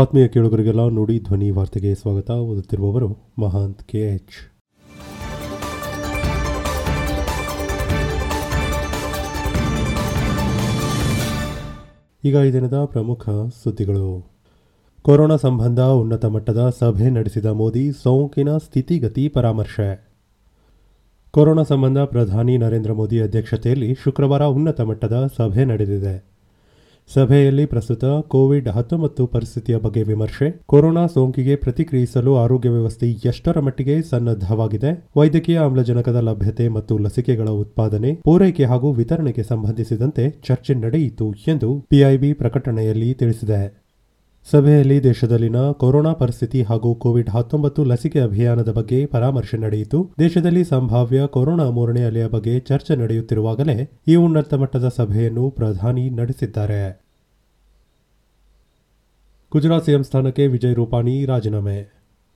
ಆತ್ಮೀಯ ಕೇಳುಗರಿಗೆಲ್ಲ ನುಡಿ ಧ್ವನಿ ವಾರ್ತೆಗೆ ಸ್ವಾಗತ. ಓದುತ್ತಿರುವವರು ಮಹಾಂತ್ ಕೆ ಎಚ್. ಈಗ ಈ ದಿನದ ಪ್ರಮುಖ ಸುದ್ದಿಗಳು. ಕೊರೋನಾ ಸಂಬಂಧ ಉನ್ನತ ಮಟ್ಟದ ಸಭೆ ನಡೆಸಿದ ಮೋದಿ ಸೋಂಕಿನ ಸ್ಥಿತಿಗತಿ ಪರಾಮರ್ಶೆ. ಕೊರೋನಾ ಸಂಬಂಧ ಪ್ರಧಾನಿ ನರೇಂದ್ರ ಮೋದಿ ಅಧ್ಯಕ್ಷತೆಯಲ್ಲಿ ಶುಕ್ರವಾರ ಉನ್ನತ ಮಟ್ಟದ ಸಭೆ ನಡೆದಿದೆ. ಸಭೆಯಲ್ಲಿ ಪ್ರಸ್ತುತ ಕೋವಿಡ್ ಹತ್ತೊಂಬತ್ತು ಪರಿಸ್ಥಿತಿಯ ಬಗ್ಗೆ ವಿಮರ್ಶೆ. ಕೊರೋನಾ ಸೋಂಕಿಗೆ ಪ್ರತಿಕ್ರಿಯಿಸಲು ಆರೋಗ್ಯ ವ್ಯವಸ್ಥೆ ಎಷ್ಟರ ಮಟ್ಟಿಗೆ ಸನ್ನದ್ಧವಾಗಿದೆ. ವೈದ್ಯಕೀಯ ಆಮ್ಲಜನಕದ ಲಭ್ಯತೆ ಮತ್ತು ಲಸಿಕೆಗಳ ಉತ್ಪಾದನೆ, ಪೂರೈಕೆ ಹಾಗೂ ವಿತರಣೆಗೆ ಸಂಬಂಧಿಸಿದಂತೆ ಚರ್ಚೆ ನಡೆಯಿತು ಎಂದು ಪಿಐಬಿ ಪ್ರಕಟಣೆಯಲ್ಲಿ ತಿಳಿಸಿದೆ. ಸಭೆಯಲ್ಲಿ ದೇಶದಲ್ಲಿನ ಕೊರೋನಾ ಪರಿಸ್ಥಿತಿ ಹಾಗೂ ಕೋವಿಡ್ ಹತ್ತೊಂಬತ್ತು ಲಸಿಕೆ ಅಭಿಯಾನದ ಬಗ್ಗೆ ಪರಾಮರ್ಶೆ ನಡೆಯಿತು. ದೇಶದಲ್ಲಿ ಸಂಭಾವ್ಯ ಕೊರೋನಾ ಮೂರನೇ ಅಲೆಯ ಬಗ್ಗೆ ಚರ್ಚೆ ನಡೆಯುತ್ತಿರುವಾಗಲೇ ಈ ಉನ್ನತ ಮಟ್ಟದ ಸಭೆಯನ್ನು ಪ್ರಧಾನಿ ನಡೆಸಿದ್ದಾರೆ. ಗುಜರಾತ್ ಸಿಎಂ ಸ್ಥಾನಕ್ಕೆ ವಿಜಯ್ ರೂಪಾನಿ ರಾಜೀನಾಮೆ.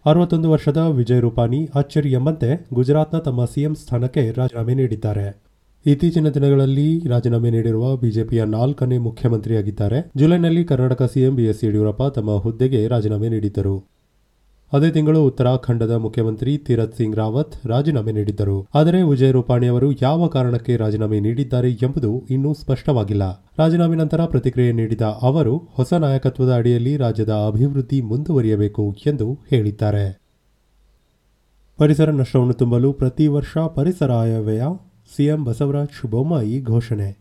ಅರವತ್ತೊಂದು ವರ್ಷದ ವಿಜಯ್ ರೂಪಾನಿ ಅಚ್ಚರಿ ಎಂಬಂತೆ ಗುಜರಾತ್ನ ತಮ್ಮ ಸಿಎಂ ಸ್ಥಾನಕ್ಕೆ ರಾಜೀನಾಮೆ ನೀಡಿದ್ದಾರೆ. ಇತ್ತೀಚಿನ ದಿನಗಳಲ್ಲಿ ರಾಜೀನಾಮೆ ನೀಡಿರುವ ಬಿಜೆಪಿಯ ನಾಲ್ಕನೇ ಮುಖ್ಯಮಂತ್ರಿಯಾಗಿದ್ದಾರೆ. ಜುಲೈನಲ್ಲಿ ಕರ್ನಾಟಕ ಸಿಎಂ ಬಿಎಸ್ ಯಡಿಯೂರಪ್ಪ ತಮ್ಮ ಹುದ್ದೆಗೆ ರಾಜೀನಾಮೆ ನೀಡಿದ್ದರು. ಅದೇ ತಿಂಗಳು ಉತ್ತರಾಖಂಡದ ಮುಖ್ಯಮಂತ್ರಿ ತೀರತ್ ಸಿಂಗ್ ರಾವತ್ ರಾಜೀನಾಮೆ ನೀಡಿದ್ದರು. ಆದರೆ ವಿಜಯ್ ರೂಪಾಣಿ ಅವರು ಯಾವ ಕಾರಣಕ್ಕೆ ರಾಜೀನಾಮೆ ನೀಡಿದ್ದಾರೆ ಎಂಬುದು ಇನ್ನೂ ಸ್ಪಷ್ಟವಾಗಿಲ್ಲ. ರಾಜೀನಾಮೆ ನಂತರ ಪ್ರತಿಕ್ರಿಯೆ ನೀಡಿದ ಅವರು, ಹೊಸ ನಾಯಕತ್ವದ ಅಡಿಯಲ್ಲಿ ರಾಜ್ಯದ ಅಭಿವೃದ್ಧಿ ಮುಂದುವರಿಯಬೇಕು ಎಂದು ಹೇಳಿದ್ದಾರೆ. ಪರಿಸರ ನಷ್ಟವನ್ನು ತುಂಬಲು ಪ್ರತಿ ವರ್ಷ ಪರಿಸರ ಆಯವ್ಯಯ ಸಿಎಂ ಬಸವರಾಜ್ ಬೊಮ್ಮಾಯಿ ಘೋಷಣೆ.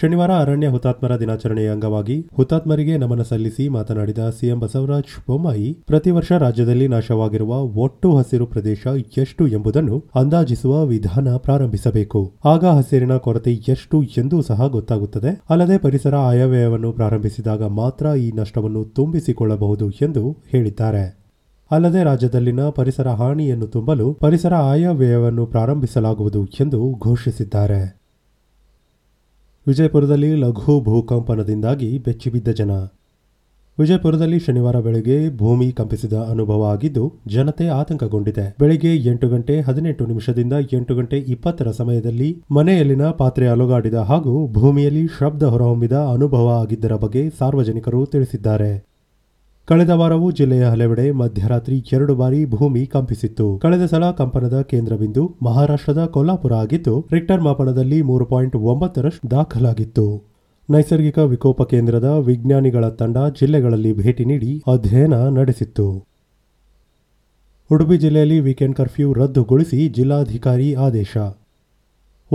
ಶನಿವಾರ ಅರಣ್ಯ ಹುತಾತ್ಮರ ದಿನಾಚರಣೆಯ ಅಂಗವಾಗಿ ಹುತಾತ್ಮರಿಗೆ ನಮನ ಸಲ್ಲಿಸಿ ಮಾತನಾಡಿದ ಸಿಎಂ ಬಸವರಾಜ್ ಬೊಮ್ಮಾಯಿ ಪ್ರತಿ ವರ್ಷ ರಾಜ್ಯದಲ್ಲಿ ನಾಶವಾಗಿರುವ ಒಟ್ಟು ಹಸಿರು ಪ್ರದೇಶ ಎಷ್ಟು ಎಂಬುದನ್ನು ಅಂದಾಜಿಸುವ ವಿಧಾನ ಪ್ರಾರಂಭಿಸಬೇಕು. ಆಗ ಹಸಿರಿನ ಕೊರತೆ ಎಷ್ಟು ಎಂದೂ ಸಹ ಗೊತ್ತಾಗುತ್ತದೆ. ಅಲ್ಲದೆ ಪರಿಸರ ಆಯವ್ಯಯವನ್ನು ಪ್ರಾರಂಭಿಸಿದಾಗ ಮಾತ್ರ ಈ ನಷ್ಟವನ್ನು ತುಂಬಿಸಿಕೊಳ್ಳಬಹುದು ಎಂದು ಹೇಳಿದ್ದಾರೆ. ಅಲ್ಲದೆ ರಾಜ್ಯದಲ್ಲಿನ ಪರಿಸರ ಹಾನಿಯನ್ನು ತುಂಬಲು ಪರಿಸರ ಆಯವ್ಯಯವನ್ನು ಪ್ರಾರಂಭಿಸಲಾಗುವುದು ಎಂದು ಘೋಷಿಸಿದ್ದಾರೆ. ವಿಜಯಪುರದಲ್ಲಿ ಲಘು ಭೂಕಂಪನದಿಂದಾಗಿ ಬೆಚ್ಚಿಬಿದ್ದ ಜನ. ವಿಜಯಪುರದಲ್ಲಿ ಶನಿವಾರ ಬೆಳಗ್ಗೆ ಭೂಮಿ ಕಂಪಿಸಿದ ಅನುಭವ ಆಗಿದ್ದು, ಜನತೆ ಆತಂಕಗೊಂಡಿದೆ. ಬೆಳಗ್ಗೆ ಎಂಟು ಗಂಟೆ ಹದಿನೆಂಟು ನಿಮಿಷದಿಂದ ಎಂಟು ಗಂಟೆ ಇಪ್ಪತ್ತರ ಸಮಯದಲ್ಲಿ ಮನೆಯಲ್ಲಿನ ಪಾತ್ರೆ ಅಲುಗಾಡಿದ ಹಾಗೂ ಭೂಮಿಯಲ್ಲಿ ಶಬ್ದ ಹೊರಹೊಮ್ಮಿದ ಅನುಭವ ಆಗಿದ್ದರ ಬಗ್ಗೆ ಸಾರ್ವಜನಿಕರು ತಿಳಿಸಿದ್ದಾರೆ. ಕಳೆದ ವಾರವೂ ಜಿಲ್ಲೆಯ ಹಲವೆಡೆ ಮಧ್ಯರಾತ್ರಿ ಎರಡು ಬಾರಿ ಭೂಮಿ ಕಂಪಿಸಿತ್ತು. ಕಳೆದ ಸಲ ಕಂಪನದ ಕೇಂದ್ರ ಬಿಂದು ಮಹಾರಾಷ್ಟ್ರದ ಕೊಲ್ಲಾಪುರ ಆಗಿದ್ದು, ರಿಕ್ಟರ್ ಮಾಪನದಲ್ಲಿ ಮೂರು ಪಾಯಿಂಟ್ ಒಂಬತ್ತರಷ್ಟು ದಾಖಲಾಗಿತ್ತು. ನೈಸರ್ಗಿಕ ವಿಕೋಪ ಕೇಂದ್ರದ ವಿಜ್ಞಾನಿಗಳ ತಂಡ ಜಿಲ್ಲೆಗಳಲ್ಲಿ ಭೇಟಿ ನೀಡಿ ಅಧ್ಯಯನ ನಡೆಸಿತ್ತು. ಉಡುಪಿ ಜಿಲ್ಲೆಯಲ್ಲಿ ವೀಕೆಂಡ್ ಕರ್ಫ್ಯೂ ರದ್ದುಗೊಳಿಸಿ ಜಿಲ್ಲಾಧಿಕಾರಿ ಆದೇಶ.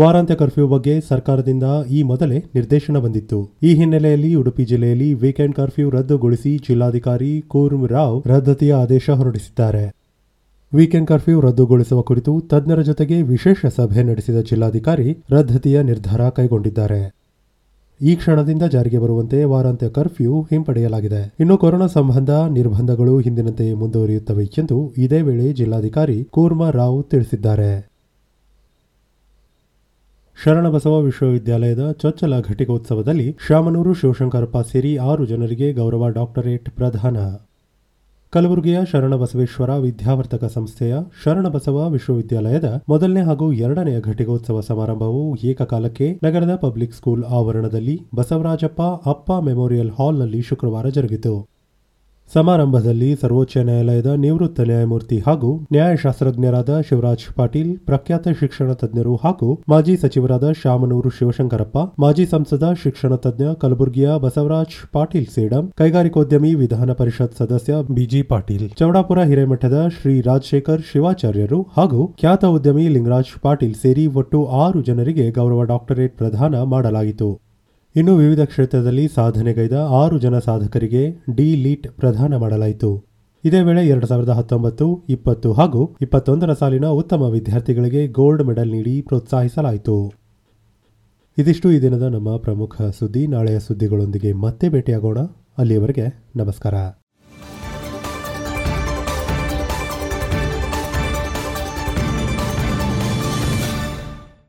ವಾರಾಂತ್ಯ ಕರ್ಫ್ಯೂ ಬಗ್ಗೆ ಸರ್ಕಾರದಿಂದ ಈ ಮೊದಲೇ ನಿರ್ದೇಶನ ಬಂದಿತ್ತು. ಈ ಹಿನ್ನೆಲೆಯಲ್ಲಿ ಉಡುಪಿ ಜಿಲ್ಲೆಯಲ್ಲಿ ವೀಕೆಂಡ್ ಕರ್ಫ್ಯೂ ರದ್ದುಗೊಳಿಸಿ ಜಿಲ್ಲಾಧಿಕಾರಿ ಕೂರ್ಮ್ ರಾವ್ ರದ್ದತಿಯ ಆದೇಶ ಹೊರಡಿಸಿದ್ದಾರೆ. ವೀಕೆಂಡ್ ಕರ್ಫ್ಯೂ ರದ್ದುಗೊಳಿಸುವ ಕುರಿತು ತಜ್ಞರ ಜೊತೆಗೆ ವಿಶೇಷ ಸಭೆ ನಡೆಸಿದ ಜಿಲ್ಲಾಧಿಕಾರಿ ರದ್ದತಿಯ ನಿರ್ಧಾರ ಕೈಗೊಂಡಿದ್ದಾರೆ. ಈ ಕ್ಷಣದಿಂದ ಜಾರಿಗೆ ಬರುವಂತೆ ವಾರಾಂತ್ಯ ಕರ್ಫ್ಯೂ ಹಿಂಪಡೆಯಲಾಗಿದೆ. ಇನ್ನು ಕೊರೋನಾ ಸಂಬಂಧ ನಿರ್ಬಂಧಗಳು ಹಿಂದಿನಂತೆ ಮುಂದುವರಿಯುತ್ತವೆ ಎಂದು ಇದೇ ವೇಳೆ ಜಿಲ್ಲಾಧಿಕಾರಿ ಕೂರ್ಮಾ ರಾವ್ ತಿಳಿಸಿದ್ದಾರೆ. ಶರಣಬಸವ ವಿಶ್ವವಿದ್ಯಾಲಯದ ಚೊಚ್ಚಲ ಘಟಿಕೋತ್ಸವದಲ್ಲಿ ಶಾಮನೂರು ಶಿವಶಂಕರಪ್ಪ ಸೇರಿ ಆರು ಜನರಿಗೆ ಗೌರವ ಡಾಕ್ಟರೇಟ್ ಪ್ರದಾನ ಕಲಬುರಗಿಯ ಶರಣಬಸವೇಶ್ವರ ವಿದ್ಯಾವರ್ತಕ ಸಂಸ್ಥೆಯ ಶರಣಬಸವ ವಿಶ್ವವಿದ್ಯಾಲಯದ ಮೊದಲನೇ ಹಾಗೂ ಎರಡನೆಯ ಘಟಿಕೋತ್ಸವ ಸಮಾರಂಭವು ಏಕಕಾಲಕ್ಕೆ ನಗರದ ಪಬ್ಲಿಕ್ ಸ್ಕೂಲ್ ಆವರಣದಲ್ಲಿ ಬಸವರಾಜಪ್ಪ ಅಪ್ಪ ಮೆಮೋರಿಯಲ್ ಹಾಲ್ನಲ್ಲಿ ಶುಕ್ರವಾರ ಜರುಗಿತು. ಸಮಾರಂಭದಲ್ಲಿ ಸರ್ವೋಚ್ಚ ನ್ಯಾಯಾಲಯದ ನಿವೃತ್ತ ನ್ಯಾಯಮೂರ್ತಿ ಹಾಗೂ ನ್ಯಾಯಶಾಸ್ತ್ರಜ್ಞರಾದ ಶಿವರಾಜ್ ಪಾಟೀಲ್, ಪ್ರಖ್ಯಾತ ಶಿಕ್ಷಣ ತಜ್ಞರು ಹಾಗೂ ಮಾಜಿ ಸಚಿವರಾದ ಶಾಮನೂರು ಶಿವಶಂಕರಪ್ಪ, ಮಾಜಿ ಸಂಸದ ಶಿಕ್ಷಣ ತಜ್ಞ ಕಲಬುರಗಿಯ ಬಸವರಾಜ್ ಪಾಟೀಲ್ ಸೇಡಂ, ಕೈಗಾರಿಕೋದ್ಯಮಿ ವಿಧಾನ ಪರಿಷತ್ ಸದಸ್ಯ ಬಿಜಿ ಪಾಟೀಲ್, ಚೌಡಾಪುರ ಹಿರೇಮಠದ ಶ್ರೀ ರಾಜಶೇಖರ್ ಶಿವಾಚಾರ್ಯರು ಹಾಗೂ ಖ್ಯಾತ ಉದ್ಯಮಿ ಲಿಂಗರಾಜ್ ಪಾಟೀಲ್ ಸೇರಿ ಒಟ್ಟು ಆರು ಜನರಿಗೆ ಗೌರವ ಡಾಕ್ಟರೇಟ್ ಪ್ರದಾನ ಮಾಡಲಾಯಿತು. ಇನ್ನು ವಿವಿಧ ಕ್ಷೇತ್ರದಲ್ಲಿ ಸಾಧನೆಗೈದ ಆರು ಜನ ಸಾಧಕರಿಗೆ ಡಿ ಲೀಟ್ ಪ್ರದಾನ ಮಾಡಲಾಯಿತು. ಇದೇ ವೇಳೆ ಎರಡು ಸಾವಿರದ ಹತ್ತೊಂಬತ್ತು, ಇಪ್ಪತ್ತು ಹಾಗೂ ಇಪ್ಪತ್ತೊಂದರ ಸಾಲಿನ ಉತ್ತಮ ವಿದ್ಯಾರ್ಥಿಗಳಿಗೆ ಗೋಲ್ಡ್ ಮೆಡಲ್ ನೀಡಿ ಪ್ರೋತ್ಸಾಹಿಸಲಾಯಿತು. ಇದಿಷ್ಟು ಈ ದಿನದ ನಮ್ಮ ಪ್ರಮುಖ ಸುದ್ದಿ. ನಾಳೆಯ ಸುದ್ದಿಗಳೊಂದಿಗೆ ಮತ್ತೆ ಭೇಟಿಯಾಗೋಣ. ಅಲ್ಲಿಯವರೆಗೆ ನಮಸ್ಕಾರ.